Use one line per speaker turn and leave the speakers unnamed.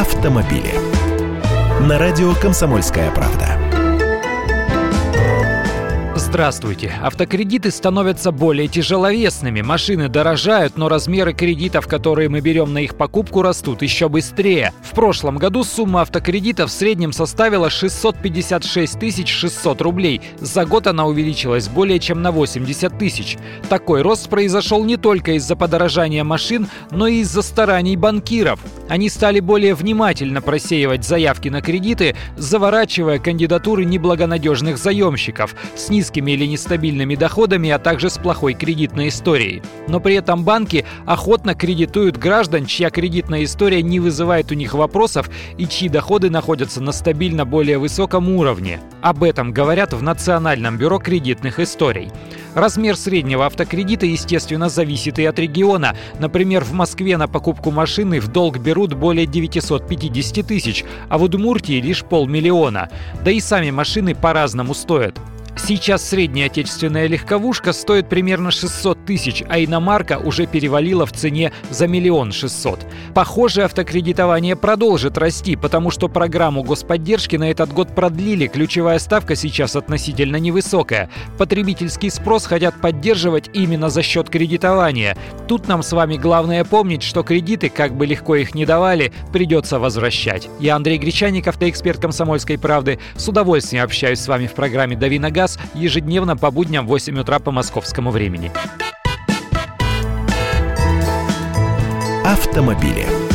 автомобили. На радио «Комсомольская правда».
Здравствуйте. Автокредиты становятся более тяжеловесными, машины дорожают, но размеры кредитов, которые мы берем на их покупку, растут еще быстрее. В прошлом году сумма автокредита в среднем составила 656 600 рублей. За год она увеличилась более чем на 80 тысяч. Такой рост произошел не только из-за подорожания машин, но и из-за стараний банкиров. Они стали более внимательно просеивать заявки на кредиты, заворачивая кандидатуры неблагонадежных заемщиков с низким низкими или нестабильными доходами, а также с плохой кредитной историей. Но при этом банки охотно кредитуют граждан, чья кредитная история не вызывает у них вопросов и чьи доходы находятся на стабильно более высоком уровне. Об этом говорят в Национальном бюро кредитных историй. Размер среднего автокредита, естественно, зависит и от региона. Например, в Москве на покупку машины в долг берут более 950 тысяч, а в Удмуртии лишь полмиллиона. Да и сами машины по-разному стоят. Сейчас средняя отечественная легковушка стоит примерно 600 тысяч, а иномарка уже перевалила в цене за миллион шестьсот. Похоже, автокредитование продолжит расти, потому что программу господдержки на этот год продлили. Ключевая ставка сейчас относительно невысокая. Потребительский спрос хотят поддерживать именно за счет кредитования. Тут нам с вами главное помнить, что кредиты, как бы легко их не давали, придется возвращать. Я Андрей Гречаник, автоэксперт «Комсомольской правды». С удовольствием общаюсь с вами в программе «Дави на газ» ежедневно по будням в 8 утра по московскому времени.
Автомобили.